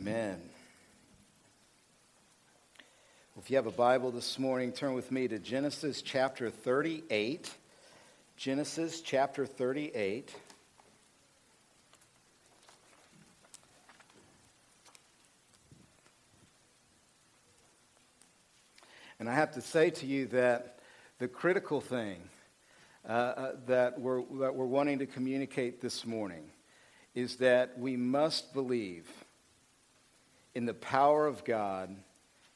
Amen. If you have a Bible this morning, turn with me to Genesis chapter 38. Genesis chapter 38. And I have to say to you that the critical thing uh, uh, that, we're, that we're wanting to communicate this morning is that we must believe in the power of God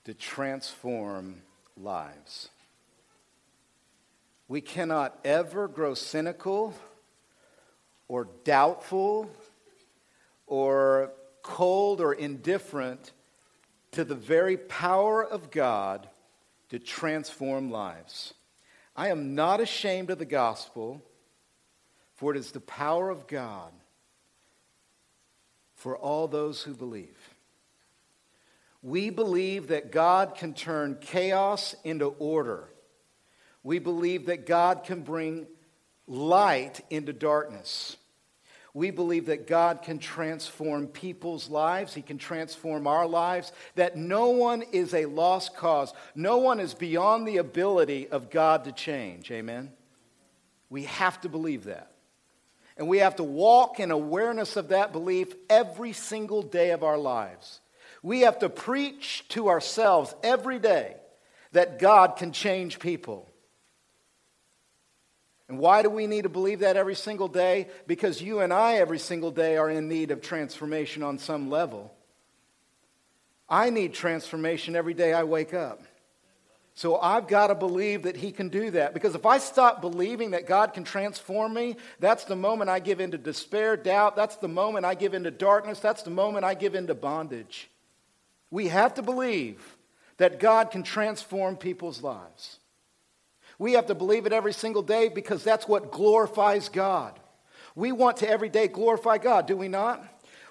to transform lives. We cannot ever grow cynical or doubtful or cold or indifferent to the very power of God to transform lives. I am not ashamed of the gospel, for it is the power of God for all those who believe. We believe that God can turn chaos into order. We believe that God can bring light into darkness. We believe that God can transform people's lives. He can transform our lives. That no one is a lost cause. No one is beyond the ability of God to change. Amen? We have to believe that. And we have to walk in awareness of that belief every single day of our lives. We have to preach to ourselves every day that God can change people. And why do we need to believe that every single day? Because you and I, every single day, are in need of transformation on some level. I need transformation every day I wake up. So I've got to believe that He can do that. Because if I stop believing that God can transform me, that's the moment I give into despair, doubt. That's the moment I give into darkness. That's the moment I give into bondage. We have to believe that God can transform people's lives. We have to believe it every single day because that's what glorifies God. We want to every day glorify God, do we not?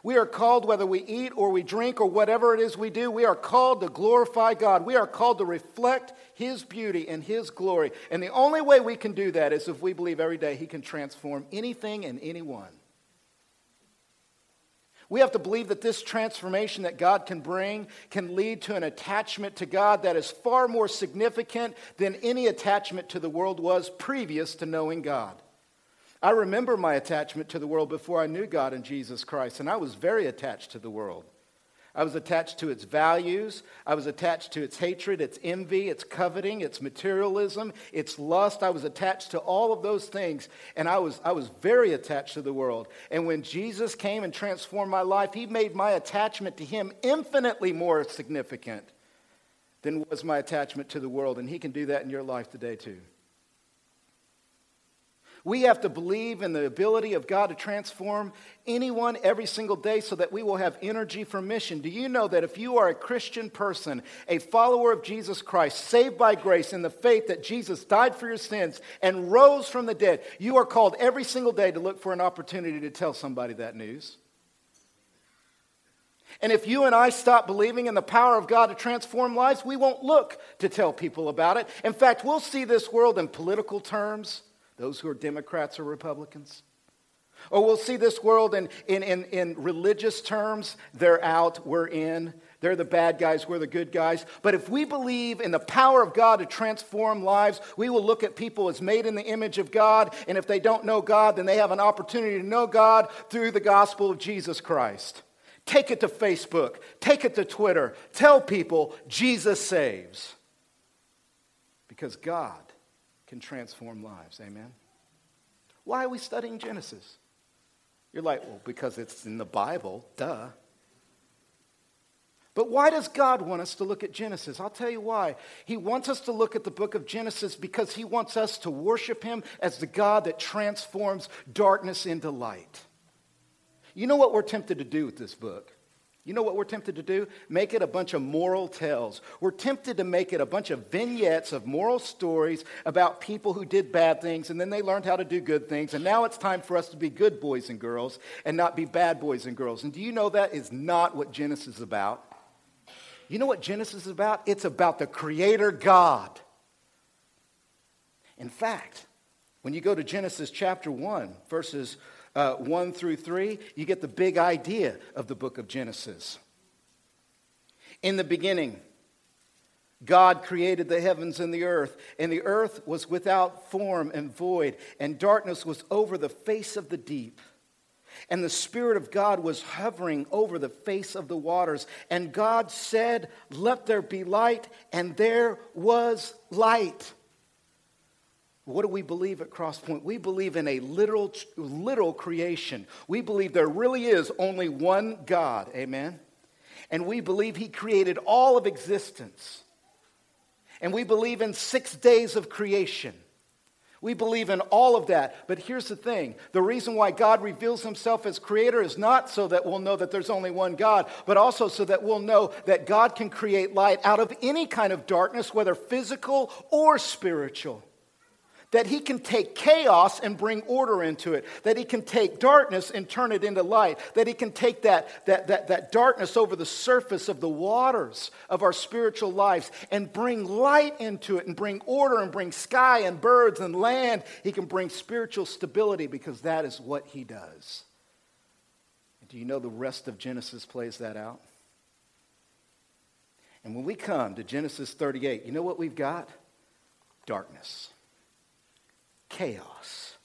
We are called, whether we eat or we drink or whatever it is we do, we are called to glorify God. We are called to reflect His beauty and His glory. And the only way we can do that is if we believe every day He can transform anything and anyone. We have to believe that this transformation that God can bring can lead to an attachment to God that is far more significant than any attachment to the world was previous to knowing God. I remember my attachment to the world before I knew God and Jesus Christ, and I was very attached to the world. I was attached to its values. I was attached to its hatred, its envy, its coveting, its materialism, its lust. I was attached to all of those things. And I was, I was very attached to the world. And when Jesus came and transformed my life, he made my attachment to him infinitely more significant than was my attachment to the world. And he can do that in your life today, too. We have to believe in the ability of God to transform anyone every single day so that we will have energy for mission. Do you know that if you are a Christian person, a follower of Jesus Christ, saved by grace in the faith that Jesus died for your sins and rose from the dead, you are called every single day to look for an opportunity to tell somebody that news? And if you and I stop believing in the power of God to transform lives, we won't look to tell people about it. In fact, we'll see this world in political terms those who are Democrats or Republicans. Or we'll see this world in, in, in, in religious terms. They're out, we're in. They're the bad guys, we're the good guys. But if we believe in the power of God to transform lives, we will look at people as made in the image of God. And if they don't know God, then they have an opportunity to know God through the gospel of Jesus Christ. Take it to Facebook, take it to Twitter. Tell people Jesus saves. Because God can transform lives. Amen? Why are we studying Genesis? You're like, well, because it's in the Bible, duh. But why does God want us to look at Genesis? I'll tell you why. He wants us to look at the book of Genesis because he wants us to worship him as the God that transforms darkness into light. You know what we're tempted to do with this book? You know what we're tempted to do? Make it a bunch of moral tales. We're tempted to make it a bunch of vignettes of moral stories about people who did bad things and then they learned how to do good things. And now it's time for us to be good boys and girls and not be bad boys and girls. And do you know that is not what Genesis is about? You know what Genesis is about? It's about the Creator God. In fact, when you go to Genesis chapter 1, verses uh, 1 through 3, you get the big idea of the book of Genesis. In the beginning, God created the heavens and the earth, and the earth was without form and void, and darkness was over the face of the deep. And the Spirit of God was hovering over the face of the waters. And God said, Let there be light, and there was light. What do we believe at Crosspoint? We believe in a literal, literal creation. We believe there really is only one God. Amen? And we believe He created all of existence. And we believe in six days of creation. We believe in all of that. But here's the thing the reason why God reveals himself as creator is not so that we'll know that there's only one God, but also so that we'll know that God can create light out of any kind of darkness, whether physical or spiritual that he can take chaos and bring order into it, that he can take darkness and turn it into light, that he can take that, that, that, that darkness over the surface of the waters of our spiritual lives and bring light into it and bring order and bring sky and birds and land. He can bring spiritual stability because that is what he does. And do you know the rest of Genesis plays that out? And when we come to Genesis 38, you know what we've got? Darkness chaos.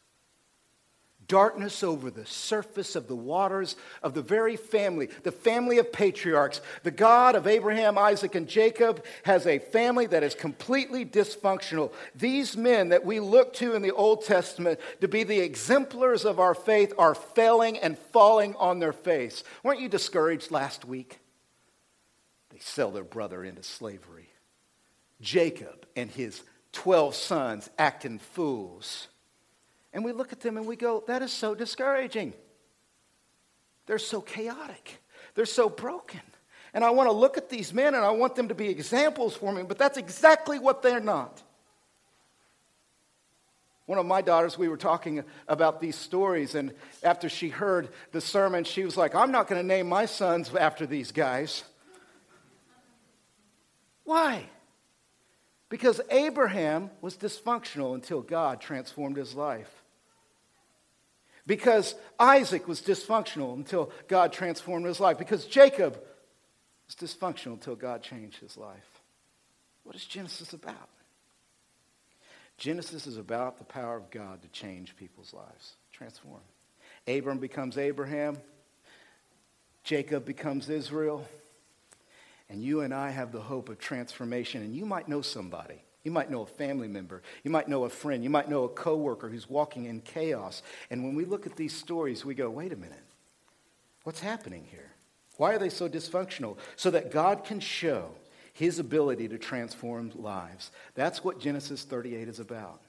Darkness over the surface of the waters of the very family, the family of patriarchs. The God of Abraham, Isaac, and Jacob has a family that is completely dysfunctional. These men that we look to in the Old Testament to be the exemplars of our faith are failing and falling on their face. Weren't you discouraged last week? They sell their brother into slavery. Jacob and his 12 sons acting fools. And we look at them and we go, that is so discouraging. They're so chaotic. They're so broken. And I want to look at these men and I want them to be examples for me, but that's exactly what they're not. One of my daughters, we were talking about these stories, and after she heard the sermon, she was like, I'm not going to name my sons after these guys. Why? Because Abraham was dysfunctional until God transformed his life. Because Isaac was dysfunctional until God transformed his life. Because Jacob was dysfunctional until God changed his life. What is Genesis about? Genesis is about the power of God to change people's lives, transform. Abram becomes Abraham, Jacob becomes Israel, and you and I have the hope of transformation. And you might know somebody. You might know a family member. You might know a friend. You might know a coworker who's walking in chaos. And when we look at these stories, we go, wait a minute. What's happening here? Why are they so dysfunctional? So that God can show his ability to transform lives. That's what Genesis 38 is about.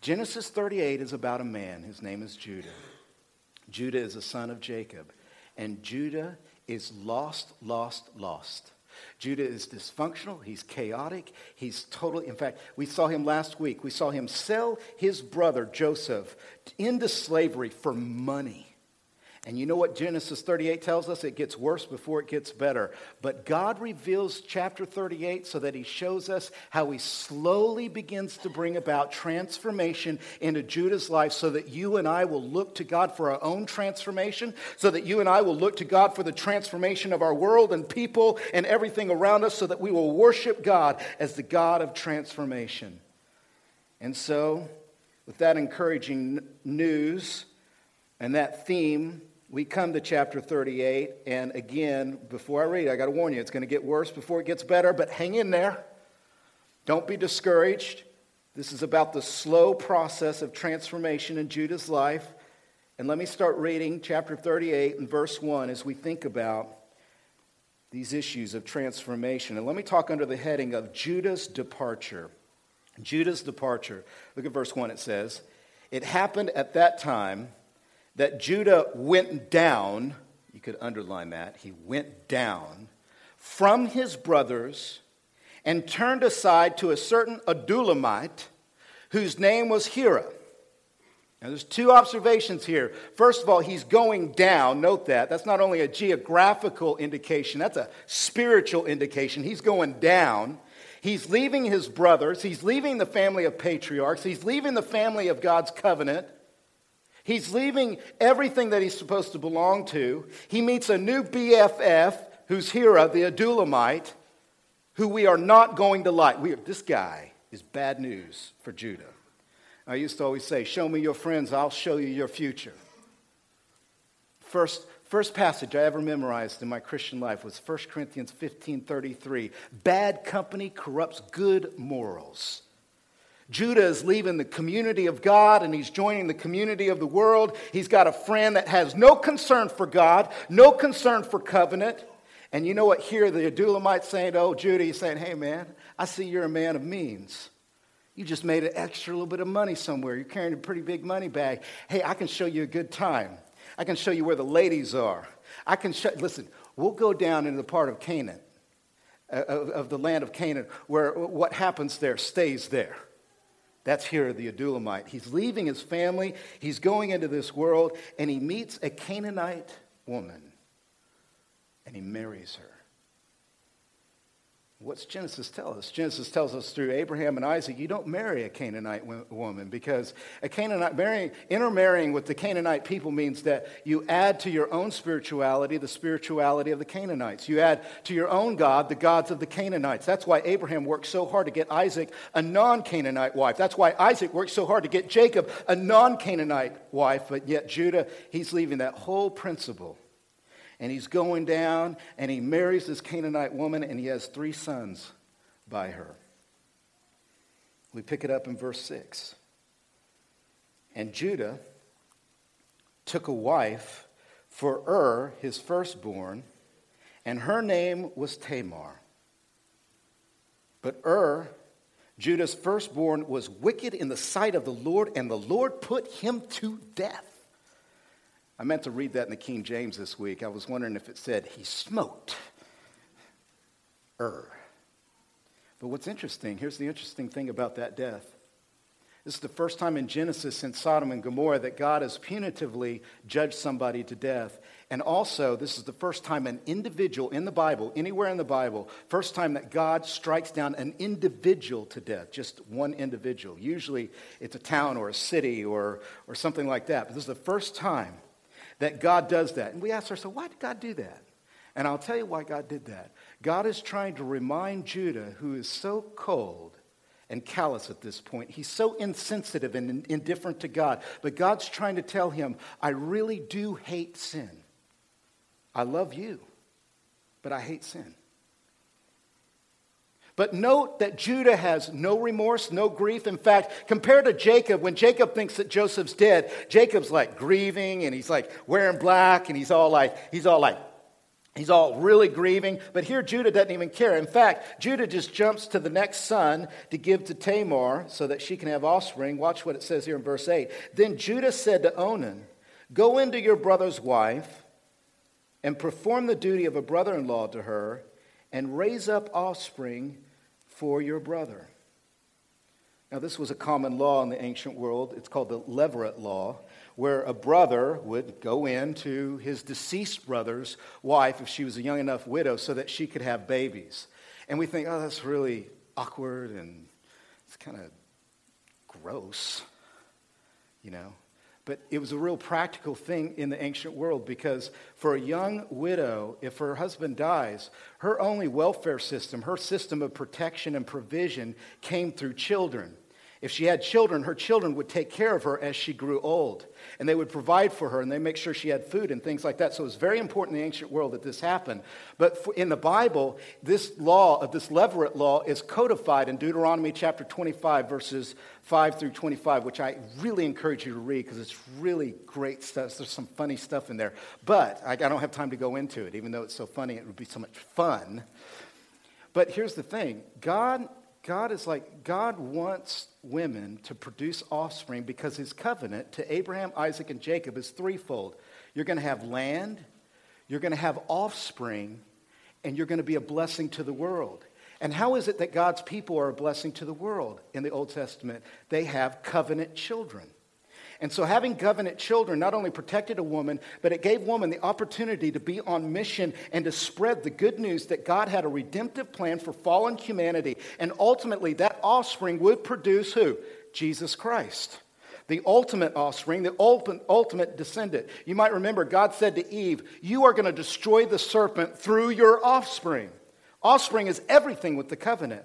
Genesis 38 is about a man. His name is Judah. Judah is a son of Jacob. And Judah is lost, lost, lost. Judah is dysfunctional. He's chaotic. He's totally, in fact, we saw him last week. We saw him sell his brother Joseph into slavery for money. And you know what Genesis 38 tells us? It gets worse before it gets better. But God reveals chapter 38 so that he shows us how he slowly begins to bring about transformation into Judah's life so that you and I will look to God for our own transformation, so that you and I will look to God for the transformation of our world and people and everything around us, so that we will worship God as the God of transformation. And so, with that encouraging news and that theme, we come to chapter 38, and again, before I read, I got to warn you, it's going to get worse before it gets better, but hang in there. Don't be discouraged. This is about the slow process of transformation in Judah's life. And let me start reading chapter 38 and verse 1 as we think about these issues of transformation. And let me talk under the heading of Judah's departure. Judah's departure. Look at verse 1, it says, It happened at that time that Judah went down, you could underline that, he went down from his brothers and turned aside to a certain Adullamite whose name was Hira. Now, there's two observations here. First of all, he's going down. Note that. That's not only a geographical indication, that's a spiritual indication. He's going down. He's leaving his brothers. He's leaving the family of patriarchs. He's leaving the family of God's covenant. He's leaving everything that he's supposed to belong to. He meets a new BFF who's Hira, the Adullamite. who we are not going to like. We are, this guy is bad news for Judah. I used to always say, Show me your friends, I'll show you your future. First, first passage I ever memorized in my Christian life was 1 Corinthians 15 33. Bad company corrupts good morals. Judah is leaving the community of God and he's joining the community of the world. He's got a friend that has no concern for God, no concern for covenant. And you know what? Hira, the Adullamite saying, Oh, Judah, he's saying, Hey, man, I see you're a man of means. You just made an extra little bit of money somewhere. You're carrying a pretty big money bag. Hey, I can show you a good time. I can show you where the ladies are. I can show, listen, we'll go down into the part of Canaan, uh, of, of the land of Canaan, where what happens there stays there. That's Hira the Adullamite. He's leaving his family, he's going into this world, and he meets a Canaanite woman, and he marries her. What's Genesis tell us? Genesis tells us through Abraham and Isaac, you don't marry a Canaanite woman because a Canaanite marrying, intermarrying with the Canaanite people means that you add to your own spirituality the spirituality of the Canaanites. You add to your own God the gods of the Canaanites. That's why Abraham worked so hard to get Isaac a non-Canaanite wife. That's why Isaac worked so hard to get Jacob a non-Canaanite wife. But yet Judah, he's leaving that whole principle and he's going down and he marries this Canaanite woman and he has three sons by her. We pick it up in verse 6. And Judah took a wife for Ur, his firstborn, and her name was Tamar. But Ur, Judah's firstborn, was wicked in the sight of the Lord, and the Lord put him to death. I meant to read that in the King James this week. I was wondering if it said, He smoked Ur. Er. But what's interesting, here's the interesting thing about that death. This is the first time in Genesis since Sodom and Gomorrah that God has punitively judged somebody to death. And also, this is the first time an individual in the Bible, anywhere in the Bible, first time that God strikes down an individual to death, just one individual. Usually it's a town or a city or, or something like that. But this is the first time that God does that. And we ask ourselves, why did God do that? And I'll tell you why God did that. God is trying to remind Judah, who is so cold and callous at this point, he's so insensitive and indifferent to God, but God's trying to tell him, I really do hate sin. I love you, but I hate sin. But note that Judah has no remorse, no grief. In fact, compared to Jacob, when Jacob thinks that Joseph's dead, Jacob's like grieving and he's like wearing black and he's all like, he's all like, he's all really grieving. But here Judah doesn't even care. In fact, Judah just jumps to the next son to give to Tamar so that she can have offspring. Watch what it says here in verse 8. Then Judah said to Onan, Go into your brother's wife and perform the duty of a brother in law to her and raise up offspring for your brother. Now, this was a common law in the ancient world. It's called the Levirate law, where a brother would go in to his deceased brother's wife if she was a young enough widow so that she could have babies. And we think, oh, that's really awkward and it's kind of gross, you know. But it was a real practical thing in the ancient world because for a young widow, if her husband dies, her only welfare system, her system of protection and provision came through children. If she had children, her children would take care of her as she grew old. And they would provide for her and they make sure she had food and things like that. So it was very important in the ancient world that this happened. But in the Bible, this law, of this Levirate law, is codified in Deuteronomy chapter 25, verses 5 through 25, which I really encourage you to read because it's really great stuff. There's some funny stuff in there. But I don't have time to go into it, even though it's so funny, it would be so much fun. But here's the thing God God is like, God wants women to produce offspring because his covenant to Abraham, Isaac, and Jacob is threefold. You're going to have land, you're going to have offspring, and you're going to be a blessing to the world. And how is it that God's people are a blessing to the world in the Old Testament? They have covenant children. And so, having covenant children not only protected a woman, but it gave woman the opportunity to be on mission and to spread the good news that God had a redemptive plan for fallen humanity. And ultimately, that offspring would produce who? Jesus Christ. The ultimate offspring, the ultimate, ultimate descendant. You might remember God said to Eve, You are going to destroy the serpent through your offspring. Offspring is everything with the covenant.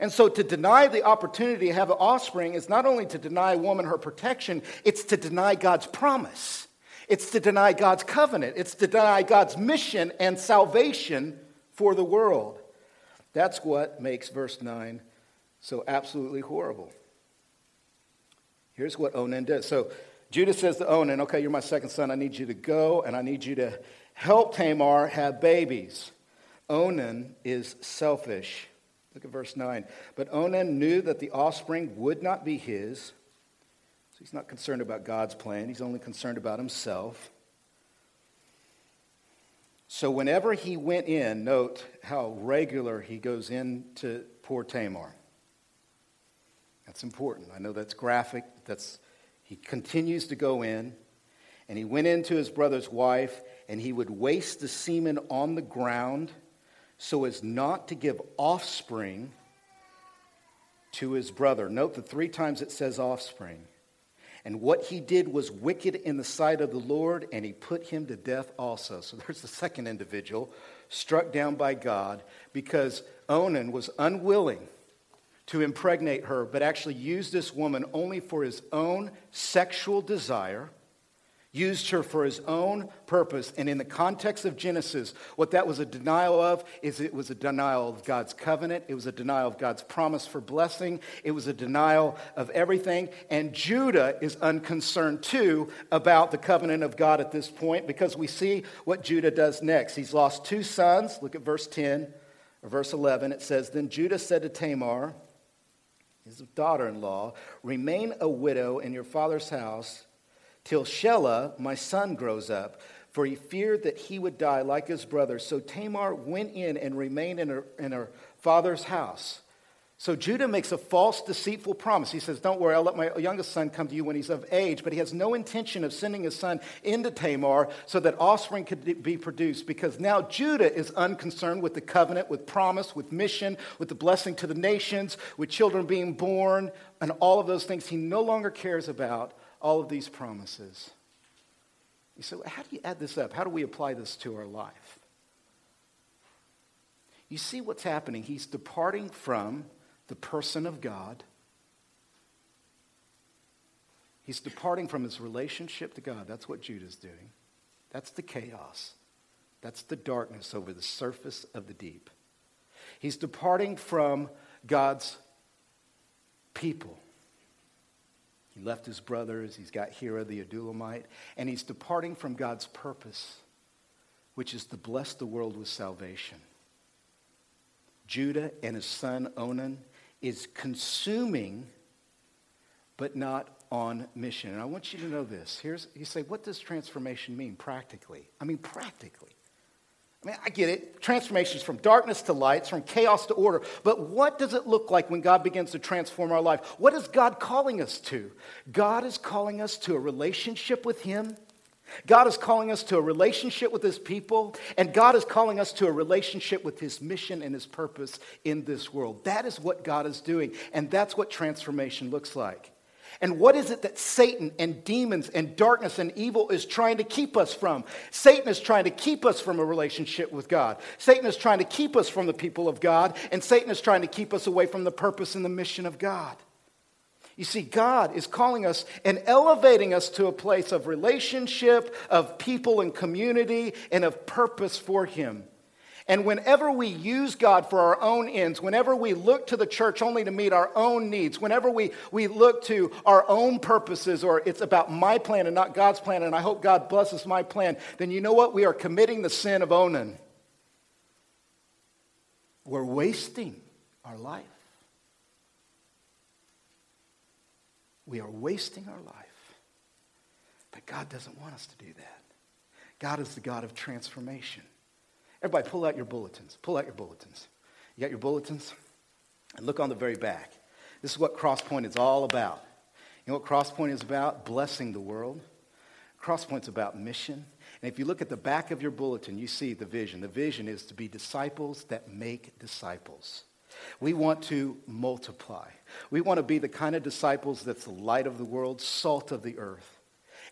And so to deny the opportunity to have an offspring is not only to deny woman her protection, it's to deny God's promise. It's to deny God's covenant. It's to deny God's mission and salvation for the world. That's what makes verse 9 so absolutely horrible. Here's what Onan does. So Judah says to Onan, Okay, you're my second son. I need you to go and I need you to help Tamar have babies. Onan is selfish. Look at verse 9. But Onan knew that the offspring would not be his. So he's not concerned about God's plan, he's only concerned about himself. So whenever he went in, note how regular he goes in to poor Tamar. That's important. I know that's graphic. That's he continues to go in, and he went into his brother's wife, and he would waste the semen on the ground so as not to give offspring to his brother. Note the three times it says offspring. And what he did was wicked in the sight of the Lord, and he put him to death also. So there's the second individual struck down by God because Onan was unwilling to impregnate her, but actually used this woman only for his own sexual desire used her for his own purpose. And in the context of Genesis, what that was a denial of is it was a denial of God's covenant. It was a denial of God's promise for blessing. It was a denial of everything. And Judah is unconcerned too about the covenant of God at this point because we see what Judah does next. He's lost two sons. Look at verse 10 or verse 11. It says, Then Judah said to Tamar, his daughter in law, Remain a widow in your father's house till Shelah, my son, grows up. For he feared that he would die like his brother. So Tamar went in and remained in her, in her father's house. So Judah makes a false, deceitful promise. He says, Don't worry, I'll let my youngest son come to you when he's of age. But he has no intention of sending his son into Tamar so that offspring could be produced because now Judah is unconcerned with the covenant, with promise, with mission, with the blessing to the nations, with children being born, and all of those things. He no longer cares about all of these promises. You say, well, how do you add this up? How do we apply this to our life? You see what's happening. He's departing from the person of God. He's departing from his relationship to God. That's what Judah's doing. That's the chaos. That's the darkness over the surface of the deep. He's departing from God's people. He left his brothers. He's got Hira the Adullamite. And he's departing from God's purpose, which is to bless the world with salvation. Judah and his son Onan is consuming, but not on mission. And I want you to know this. Here's, you say, what does transformation mean practically? I mean, practically. I mean, I get it. Transformations from darkness to light, from chaos to order. But what does it look like when God begins to transform our life? What is God calling us to? God is calling us to a relationship with Him. God is calling us to a relationship with His people. And God is calling us to a relationship with His mission and His purpose in this world. That is what God is doing. And that's what transformation looks like. And what is it that Satan and demons and darkness and evil is trying to keep us from? Satan is trying to keep us from a relationship with God. Satan is trying to keep us from the people of God, and Satan is trying to keep us away from the purpose and the mission of God. You see, God is calling us and elevating us to a place of relationship, of people and community, and of purpose for Him. And whenever we use God for our own ends, whenever we look to the church only to meet our own needs, whenever we, we look to our own purposes or it's about my plan and not God's plan, and I hope God blesses my plan, then you know what? We are committing the sin of Onan. We're wasting our life. We are wasting our life. But God doesn't want us to do that. God is the God of transformation. Everybody, pull out your bulletins. Pull out your bulletins. You got your bulletins? And look on the very back. This is what Crosspoint is all about. You know what Crosspoint is about? Blessing the world. Crosspoint's about mission. And if you look at the back of your bulletin, you see the vision. The vision is to be disciples that make disciples. We want to multiply. We want to be the kind of disciples that's the light of the world, salt of the earth.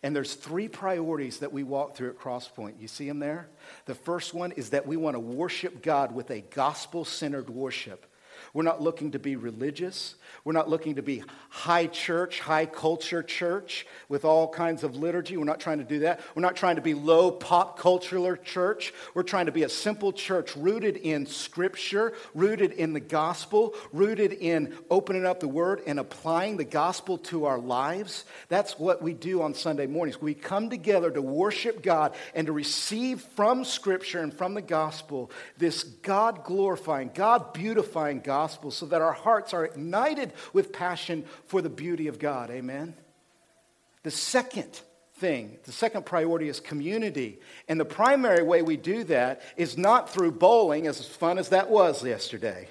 And there's three priorities that we walk through at Crosspoint. You see them there? The first one is that we want to worship God with a gospel centered worship. We're not looking to be religious. We're not looking to be high church, high culture church with all kinds of liturgy. We're not trying to do that. We're not trying to be low pop cultural church. We're trying to be a simple church rooted in scripture, rooted in the gospel, rooted in opening up the word and applying the gospel to our lives. That's what we do on Sunday mornings. We come together to worship God and to receive from scripture and from the gospel this God glorifying, God beautifying gospel gospel so that our hearts are ignited with passion for the beauty of God. Amen. The second thing, the second priority is community. And the primary way we do that is not through bowling, as fun as that was yesterday.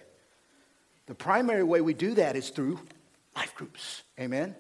The primary way we do that is through life groups. Amen.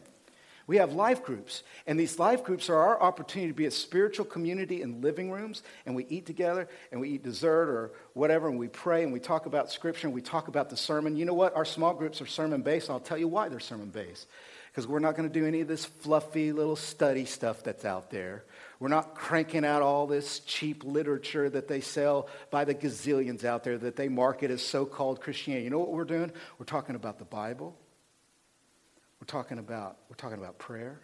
We have life groups, and these life groups are our opportunity to be a spiritual community in living rooms, and we eat together, and we eat dessert or whatever, and we pray, and we talk about scripture, and we talk about the sermon. You know what? Our small groups are sermon based, I'll tell you why they're sermon based. Because we're not going to do any of this fluffy little study stuff that's out there. We're not cranking out all this cheap literature that they sell by the gazillions out there that they market as so called Christianity. You know what we're doing? We're talking about the Bible. We're talking about, we're talking about prayer.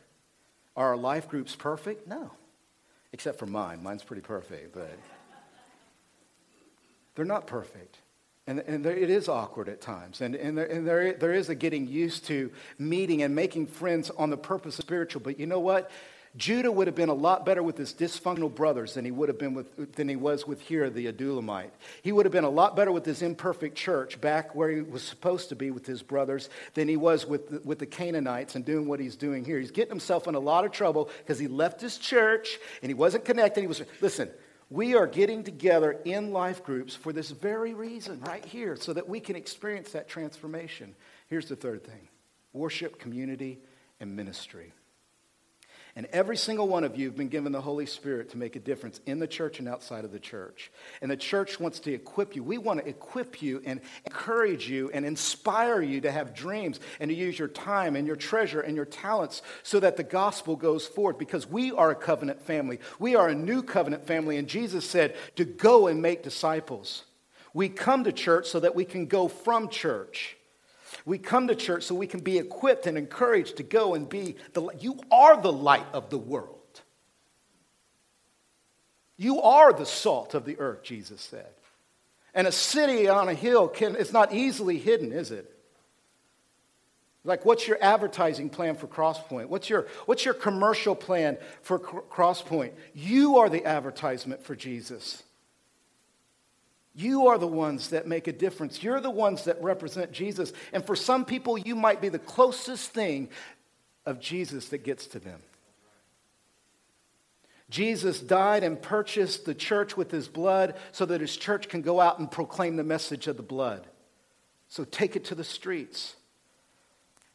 Are our life groups perfect? No. Except for mine. Mine's pretty perfect, but they're not perfect. And, and there, it is awkward at times. And, and, there, and there, there is a getting used to meeting and making friends on the purpose of spiritual. But you know what? Judah would have been a lot better with his dysfunctional brothers than he would have been with, than he was with Hira the Adullamite. He would have been a lot better with his imperfect church back where he was supposed to be with his brothers than he was with, with the Canaanites and doing what he's doing here. He's getting himself in a lot of trouble because he left his church and he wasn't connected. He was, listen, we are getting together in life groups for this very reason right here so that we can experience that transformation. Here's the third thing worship, community, and ministry. And every single one of you have been given the Holy Spirit to make a difference in the church and outside of the church. And the church wants to equip you. We want to equip you and encourage you and inspire you to have dreams and to use your time and your treasure and your talents so that the gospel goes forward because we are a covenant family. We are a new covenant family. And Jesus said to go and make disciples. We come to church so that we can go from church. We come to church so we can be equipped and encouraged to go and be the light. you are the light of the world. You are the salt of the earth, Jesus said. And a city on a hill can it's not easily hidden, is it? Like, what's your advertising plan for Crosspoint? What's your, what's your commercial plan for Crosspoint? You are the advertisement for Jesus. You are the ones that make a difference. You're the ones that represent Jesus. And for some people, you might be the closest thing of Jesus that gets to them. Jesus died and purchased the church with his blood so that his church can go out and proclaim the message of the blood. So take it to the streets.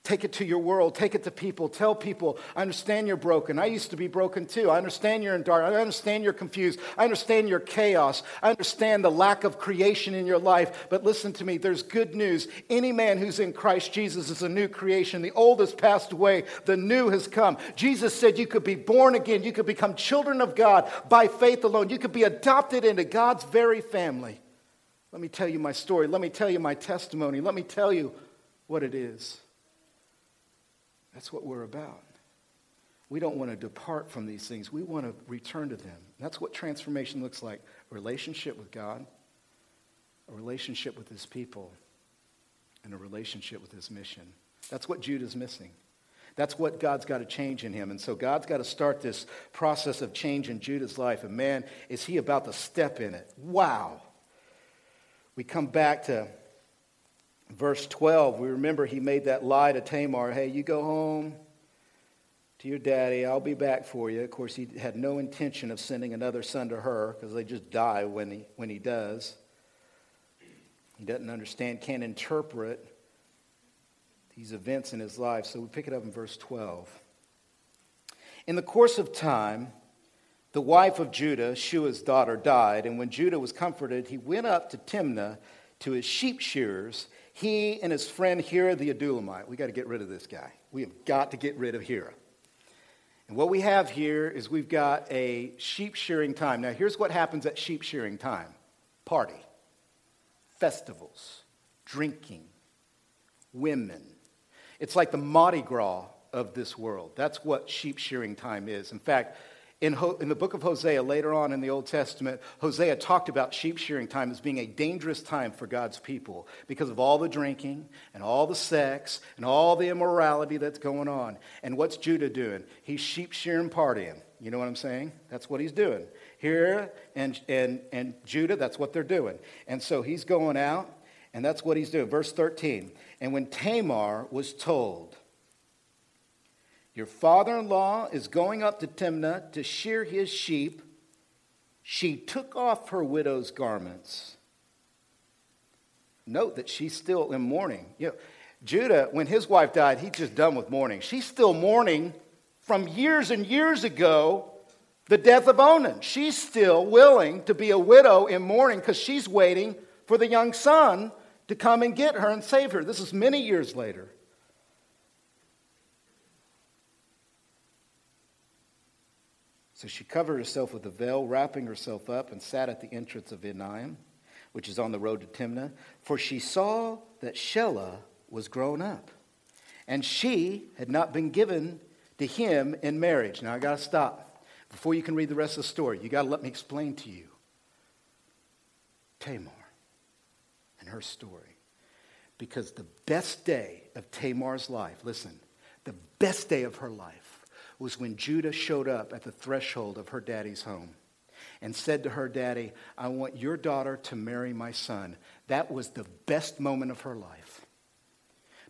Take it to your world. Take it to people. Tell people, I understand you're broken. I used to be broken too. I understand you're in dark. I understand you're confused. I understand your chaos. I understand the lack of creation in your life. But listen to me, there's good news. Any man who's in Christ Jesus is a new creation. The old has passed away, the new has come. Jesus said you could be born again. You could become children of God by faith alone. You could be adopted into God's very family. Let me tell you my story. Let me tell you my testimony. Let me tell you what it is. That's what we're about. We don't want to depart from these things. We want to return to them. That's what transformation looks like a relationship with God, a relationship with his people, and a relationship with his mission. That's what Judah's missing. That's what God's got to change in him. And so God's got to start this process of change in Judah's life. And man, is he about to step in it. Wow. We come back to verse 12, we remember he made that lie to Tamar hey, you go home to your daddy, I'll be back for you. Of course, he had no intention of sending another son to her because they just die when he, when he does. He doesn't understand, can't interpret these events in his life. So we pick it up in verse 12. In the course of time, the wife of Judah, Shua's daughter, died, and when Judah was comforted, he went up to Timnah to his sheep shearers he and his friend Hira the Adullamite, we got to get rid of this guy. We have got to get rid of Hira. And what we have here is we've got a sheep shearing time. Now, here's what happens at sheep shearing time party, festivals, drinking, women. It's like the Mardi Gras of this world. That's what sheep shearing time is. In fact, in, Ho- in the book of Hosea, later on in the Old Testament, Hosea talked about sheep shearing time as being a dangerous time for God's people because of all the drinking and all the sex and all the immorality that's going on. And what's Judah doing? He's sheep shearing partying. You know what I'm saying? That's what he's doing. Hira and, and, and Judah, that's what they're doing. And so he's going out, and that's what he's doing. Verse 13. And when Tamar was told, your father in law is going up to Timnah to shear his sheep. She took off her widow's garments. Note that she's still in mourning. You know, Judah, when his wife died, he's just done with mourning. She's still mourning from years and years ago the death of Onan. She's still willing to be a widow in mourning because she's waiting for the young son to come and get her and save her. This is many years later. So she covered herself with a veil, wrapping herself up, and sat at the entrance of Enaim, which is on the road to Timnah, for she saw that Shelah was grown up, and she had not been given to him in marriage. Now I got to stop. Before you can read the rest of the story, you got to let me explain to you Tamar and her story. Because the best day of Tamar's life, listen, the best day of her life was when Judah showed up at the threshold of her daddy's home and said to her daddy, I want your daughter to marry my son. That was the best moment of her life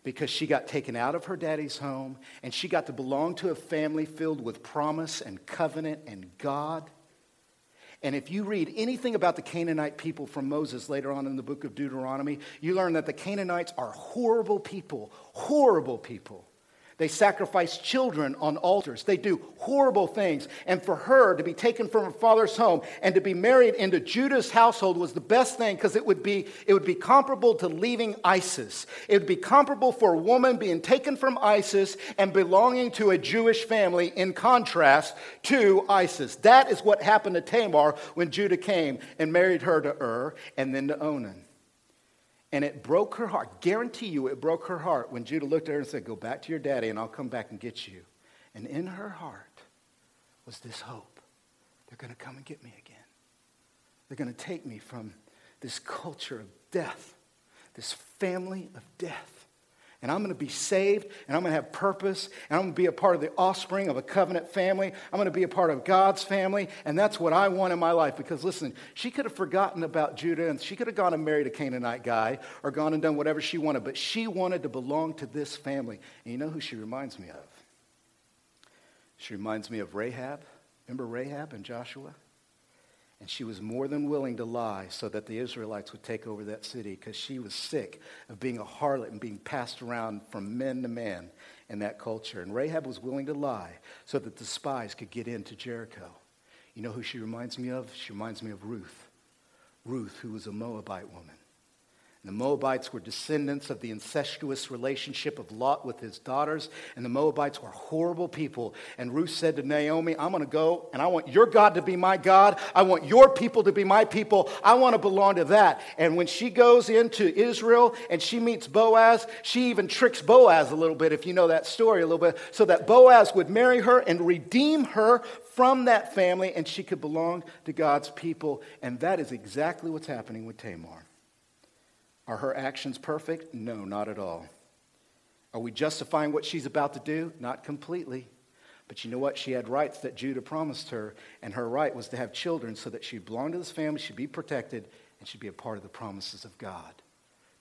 because she got taken out of her daddy's home and she got to belong to a family filled with promise and covenant and God. And if you read anything about the Canaanite people from Moses later on in the book of Deuteronomy, you learn that the Canaanites are horrible people, horrible people. They sacrifice children on altars. They do horrible things. And for her to be taken from her father's home and to be married into Judah's household was the best thing because it would be it would be comparable to leaving ISIS. It would be comparable for a woman being taken from ISIS and belonging to a Jewish family in contrast to ISIS. That is what happened to Tamar when Judah came and married her to Ur and then to Onan. And it broke her heart. Guarantee you, it broke her heart when Judah looked at her and said, Go back to your daddy and I'll come back and get you. And in her heart was this hope they're going to come and get me again. They're going to take me from this culture of death, this family of death and I'm going to be saved, and I'm going to have purpose, and I'm going to be a part of the offspring of a covenant family. I'm going to be a part of God's family, and that's what I want in my life. Because listen, she could have forgotten about Judah, and she could have gone and married a Canaanite guy, or gone and done whatever she wanted, but she wanted to belong to this family. And you know who she reminds me of? She reminds me of Rahab. Remember Rahab and Joshua? And she was more than willing to lie so that the Israelites would take over that city because she was sick of being a harlot and being passed around from man to man in that culture. And Rahab was willing to lie so that the spies could get into Jericho. You know who she reminds me of? She reminds me of Ruth. Ruth, who was a Moabite woman. The Moabites were descendants of the incestuous relationship of Lot with his daughters, and the Moabites were horrible people. And Ruth said to Naomi, I'm going to go, and I want your God to be my God. I want your people to be my people. I want to belong to that. And when she goes into Israel and she meets Boaz, she even tricks Boaz a little bit, if you know that story a little bit, so that Boaz would marry her and redeem her from that family, and she could belong to God's people. And that is exactly what's happening with Tamar. Are her actions perfect? No, not at all. Are we justifying what she's about to do? Not completely. But you know what? She had rights that Judah promised her, and her right was to have children so that she'd belong to this family, she'd be protected, and she'd be a part of the promises of God.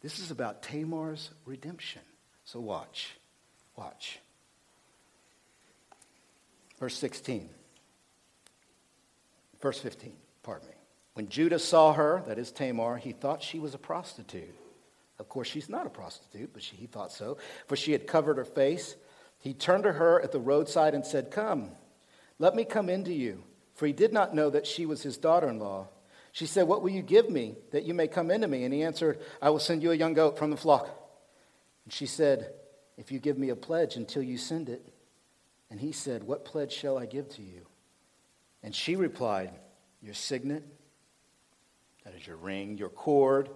This is about Tamar's redemption. So watch. Watch. Verse 16. Verse 15, pardon me. When Judah saw her, that is Tamar, he thought she was a prostitute. Of course, she's not a prostitute, but she, he thought so, for she had covered her face. He turned to her at the roadside and said, Come, let me come into you. For he did not know that she was his daughter in law. She said, What will you give me that you may come into me? And he answered, I will send you a young goat from the flock. And she said, If you give me a pledge until you send it, And he said, What pledge shall I give to you? And she replied, Your signet, that is your ring, your cord,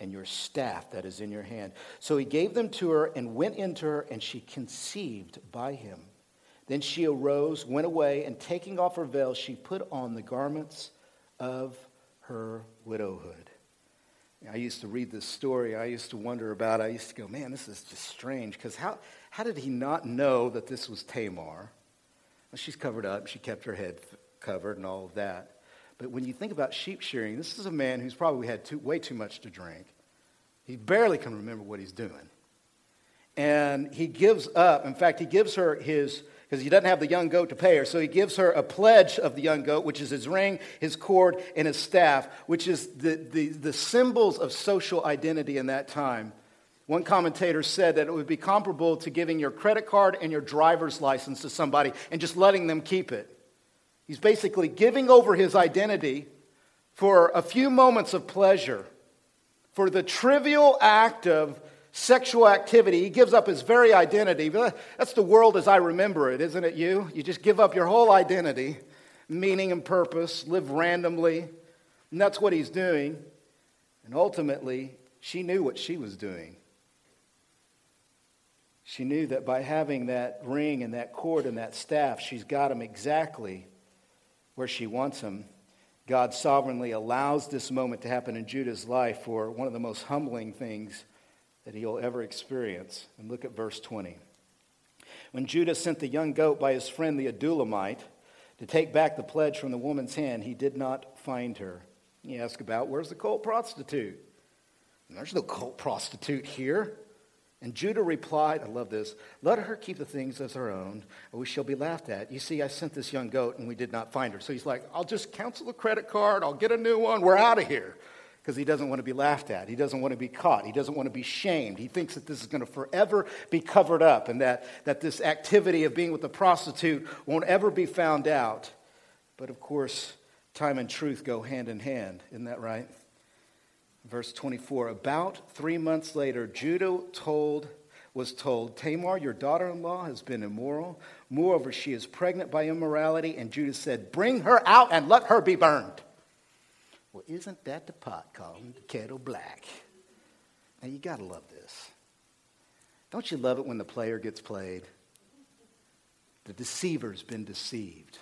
and your staff that is in your hand. So he gave them to her and went into her, and she conceived by him. Then she arose, went away, and taking off her veil, she put on the garments of her widowhood. I used to read this story. I used to wonder about it. I used to go, man, this is just strange. Because how, how did he not know that this was Tamar? Well, she's covered up. She kept her head covered and all of that. But when you think about sheep shearing, this is a man who's probably had too, way too much to drink. He barely can remember what he's doing. And he gives up. In fact, he gives her his because he doesn't have the young goat to pay her. So he gives her a pledge of the young goat, which is his ring, his cord, and his staff, which is the, the, the symbols of social identity in that time. One commentator said that it would be comparable to giving your credit card and your driver's license to somebody and just letting them keep it. He's basically giving over his identity for a few moments of pleasure, for the trivial act of sexual activity. He gives up his very identity. That's the world as I remember it, isn't it, you? You just give up your whole identity, meaning and purpose, live randomly. And that's what he's doing. And ultimately, she knew what she was doing. She knew that by having that ring and that cord and that staff, she's got him exactly where she wants him. God sovereignly allows this moment to happen in Judah's life for one of the most humbling things that he'll ever experience. And look at verse 20. When Judah sent the young goat by his friend the Adullamite to take back the pledge from the woman's hand, he did not find her. He asked about, Where's the cult prostitute? And there's no cult prostitute here. And Judah replied, I love this, let her keep the things as her own, or we shall be laughed at. You see, I sent this young goat and we did not find her. So he's like, I'll just cancel the credit card, I'll get a new one, we're out of here because he doesn't want to be laughed at. He doesn't want to be caught. He doesn't want to be shamed. He thinks that this is going to forever be covered up and that, that this activity of being with a prostitute won't ever be found out. But of course, time and truth go hand in hand. Isn't that right? Verse 24 About three months later, Judah told, was told, Tamar, your daughter in law, has been immoral. Moreover, she is pregnant by immorality. And Judah said, Bring her out and let her be burned. Well, isn't that the pot calling the kettle black? Now, you got to love this. Don't you love it when the player gets played? The deceiver's been deceived.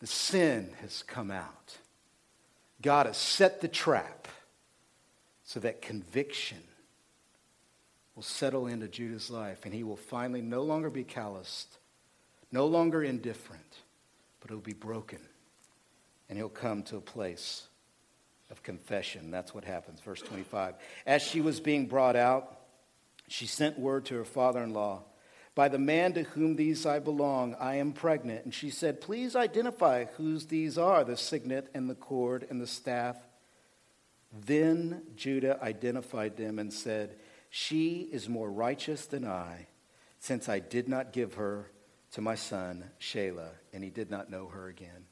The sin has come out. God has set the trap so that conviction will settle into Judah's life and he will finally no longer be calloused, no longer indifferent, but he'll be broken and he'll come to a place of confession. That's what happens. Verse 25. As she was being brought out, she sent word to her father in law By the man to whom these I belong, I am pregnant. And she said, Please identify whose these are the signet and the cord and the staff. Then Judah identified them and said, She is more righteous than I, since I did not give her to my son Shelah, and he did not know her again.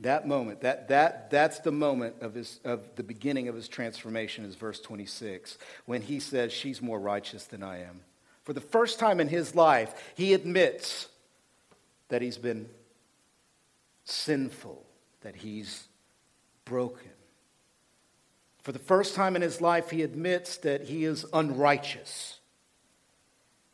That moment, that, that, that's the moment of, his, of the beginning of his transformation, is verse 26, when he says, She's more righteous than I am. For the first time in his life, he admits that he's been sinful, that he's broken. For the first time in his life, he admits that he is unrighteous.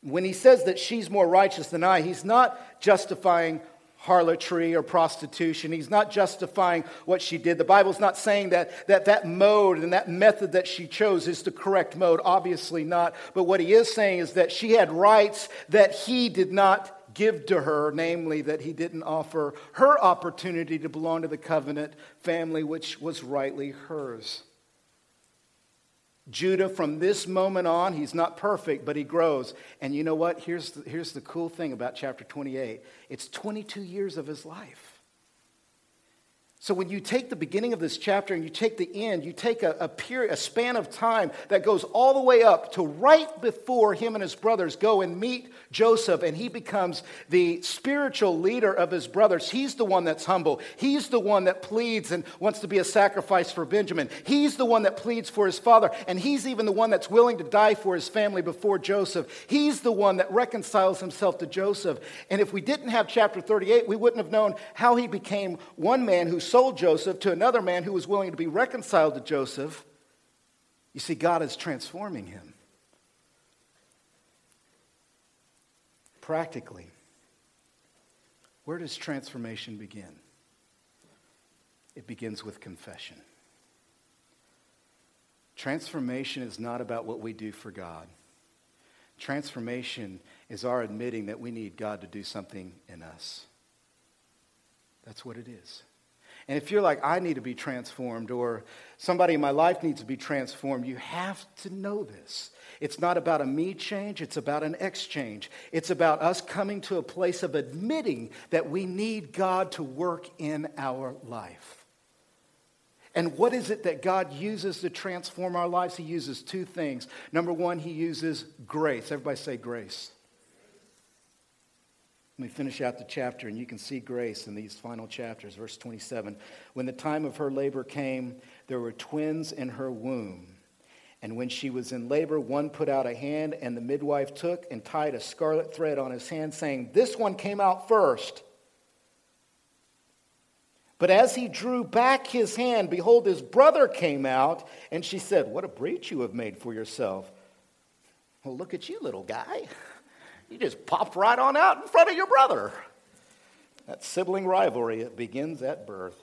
When he says that she's more righteous than I, he's not justifying harlotry or prostitution. He's not justifying what she did. The Bible's not saying that, that that mode and that method that she chose is the correct mode. Obviously not. But what he is saying is that she had rights that he did not give to her, namely that he didn't offer her opportunity to belong to the covenant family, which was rightly hers. Judah, from this moment on, he's not perfect, but he grows. And you know what? Here's the, here's the cool thing about chapter 28 it's 22 years of his life. So when you take the beginning of this chapter and you take the end, you take a, a, period, a span of time that goes all the way up to right before him and his brothers go and meet Joseph, and he becomes the spiritual leader of his brothers. He's the one that's humble. He's the one that pleads and wants to be a sacrifice for Benjamin. He's the one that pleads for his father, and he's even the one that's willing to die for his family before Joseph. He's the one that reconciles himself to Joseph. And if we didn't have chapter 38, we wouldn't have known how he became one man who sold Joseph to another man who was willing to be reconciled to Joseph, you see, God is transforming him. Practically, where does transformation begin? It begins with confession. Transformation is not about what we do for God. Transformation is our admitting that we need God to do something in us. That's what it is. And if you're like, I need to be transformed, or somebody in my life needs to be transformed, you have to know this. It's not about a me change, it's about an exchange. It's about us coming to a place of admitting that we need God to work in our life. And what is it that God uses to transform our lives? He uses two things. Number one, He uses grace. Everybody say grace. Let me finish out the chapter, and you can see grace in these final chapters. Verse 27 When the time of her labor came, there were twins in her womb. And when she was in labor, one put out a hand, and the midwife took and tied a scarlet thread on his hand, saying, This one came out first. But as he drew back his hand, behold, his brother came out, and she said, What a breach you have made for yourself. Well, look at you, little guy. You just popped right on out in front of your brother. That sibling rivalry, it begins at birth.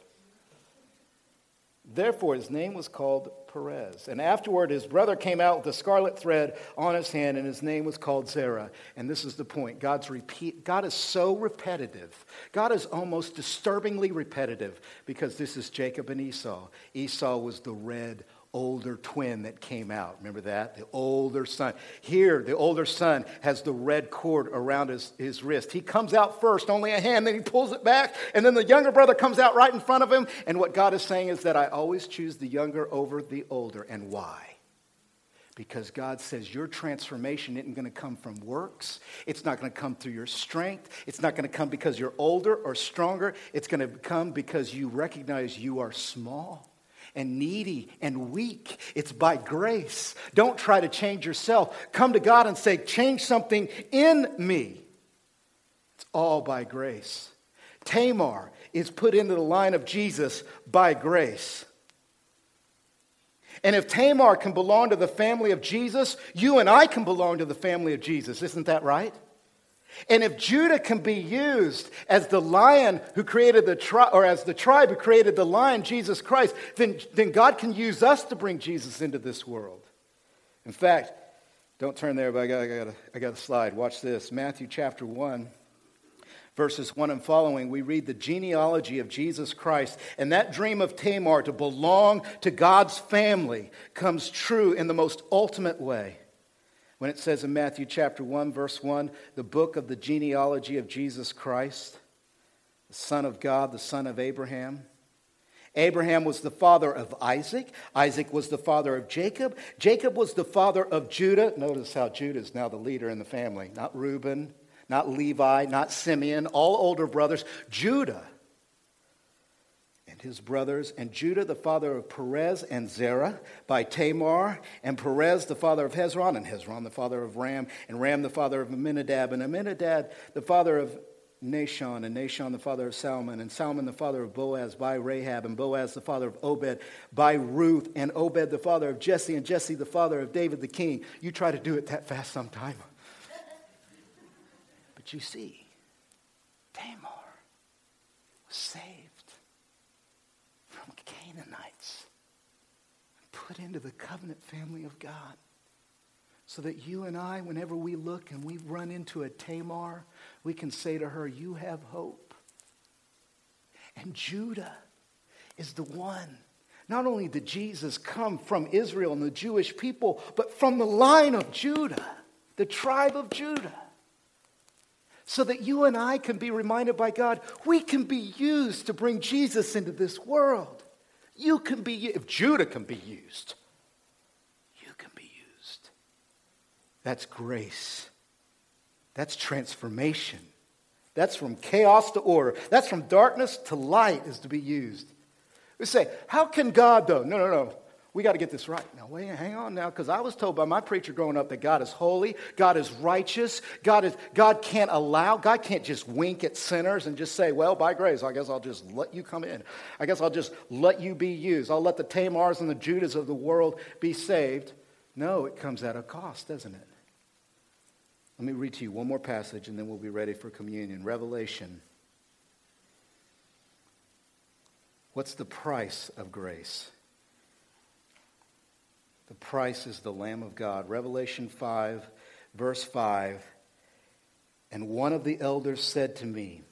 Therefore, his name was called Perez. And afterward, his brother came out with a scarlet thread on his hand, and his name was called Zerah. And this is the point God's repeat, God is so repetitive. God is almost disturbingly repetitive because this is Jacob and Esau. Esau was the red older twin that came out. Remember that? The older son. Here, the older son has the red cord around his, his wrist. He comes out first, only a hand, then he pulls it back, and then the younger brother comes out right in front of him. And what God is saying is that I always choose the younger over the older. And why? Because God says your transformation isn't going to come from works. It's not going to come through your strength. It's not going to come because you're older or stronger. It's going to come because you recognize you are small and needy and weak. It's by grace. Don't try to change yourself. Come to God and say, Change something in me. It's all by grace. Tamar is put into the line of Jesus by grace. And if Tamar can belong to the family of Jesus, you and I can belong to the family of Jesus. Isn't that right? And if Judah can be used as the lion who created the tribe, or as the tribe who created the lion, Jesus Christ, then, then God can use us to bring Jesus into this world. In fact, don't turn there, but I got, I got, a, I got a slide. Watch this. Matthew chapter 1, verses 1 and following, we read the genealogy of Jesus Christ. And that dream of Tamar to belong to God's family comes true in the most ultimate way when it says in Matthew chapter 1, verse 1, the book of the genealogy of Jesus Christ, the Son of God, the Son of Abraham. Abraham was the father of Isaac. Isaac was the father of Jacob. Jacob was the father of Judah. Notice how Judah is now the leader in the family. Not Reuben, not Levi, not Simeon, all older brothers. Judah and his brothers, and Judah, the father of Perez and Zerah, by Tamar, and Perez, the father of Hezron, and Hezron, the father of Ram, and Ram, the father of Amminadab, and Amminadab, the father of Nahshon, and Nahshon, the father of Salmon, and Salmon, the father of Boaz, by Rahab, and Boaz, the father of Obed, by Ruth, and Obed, the father of Jesse, and Jesse, the father of David the king. You try to do it that fast sometime. But you see, Tamar was saved put into the covenant family of God. So that you and I, whenever we look and we run into a Tamar, we can say to her, You have hope. And Judah is the one. Not only did Jesus come from Israel and the Jewish people, but from the line of Judah, the tribe of Judah. so that you and I can be reminded by God we can be used to bring Jesus into this world. You can be, if Judah can be used, you can be used. That's grace. That's transformation. That's from chaos to order. That's from darkness to light is to be used. We say, how can God, though? No, no, no. We got to get this right. Now, wait, hang on now, because I was told by my preacher growing up that God is holy, God is righteous, God, is, God can't allow, God can't just wink at sinners and just say, well, by grace, I guess I'll just let you come in. I guess I'll just let you be used. I'll let the Tamars and the Judahs of the world be saved. No, it comes at a cost, doesn't it? Let me read to you one more passage and then we'll be ready for communion. Revelation. What's the price of grace? The price is the Lamb of God. Revelation 5, verse 5. And one of the elders said to me,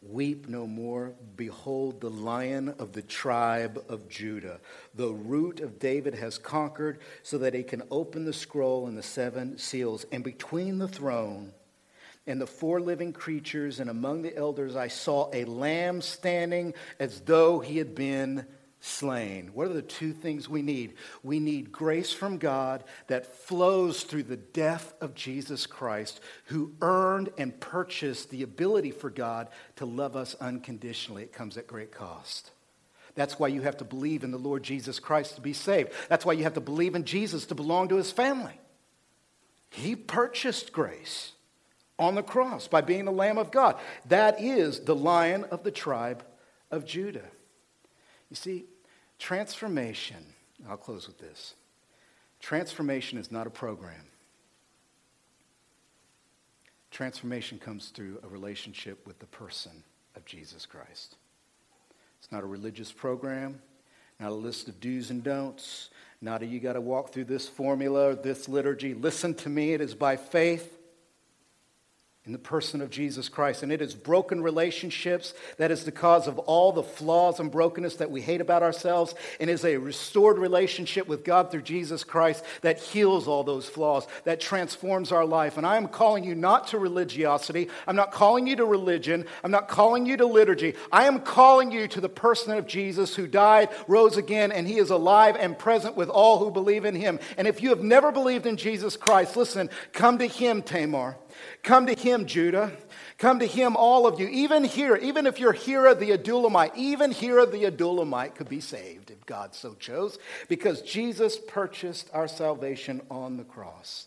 Weep no more. Behold, the lion of the tribe of Judah, the root of David, has conquered so that he can open the scroll and the seven seals. And between the throne and the four living creatures and among the elders, I saw a lamb standing as though he had been slain. What are the two things we need? We need grace from God that flows through the death of Jesus Christ, who earned and purchased the ability for God to love us unconditionally. It comes at great cost. That's why you have to believe in the Lord Jesus Christ to be saved. That's why you have to believe in Jesus to belong to his family. He purchased grace on the cross by being the Lamb of God. That is the lion of the tribe of Judah. You see, Transformation, I'll close with this. Transformation is not a program. Transformation comes through a relationship with the person of Jesus Christ. It's not a religious program, not a list of do's and don'ts, not a you got to walk through this formula or this liturgy. Listen to me, it is by faith in the person of Jesus Christ. And it is broken relationships that is the cause of all the flaws and brokenness that we hate about ourselves, and is a restored relationship with God through Jesus Christ that heals all those flaws, that transforms our life. And I am calling you not to religiosity. I'm not calling you to religion. I'm not calling you to liturgy. I am calling you to the person of Jesus who died, rose again, and he is alive and present with all who believe in him. And if you have never believed in Jesus Christ, listen, come to him, Tamar. Come to him, Judah. Come to him, all of you. Even here, even if you're Hira the Adullamite, even Hira the Adullamite could be saved if God so chose, because Jesus purchased our salvation on the cross.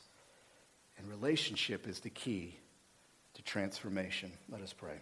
And relationship is the key to transformation. Let us pray.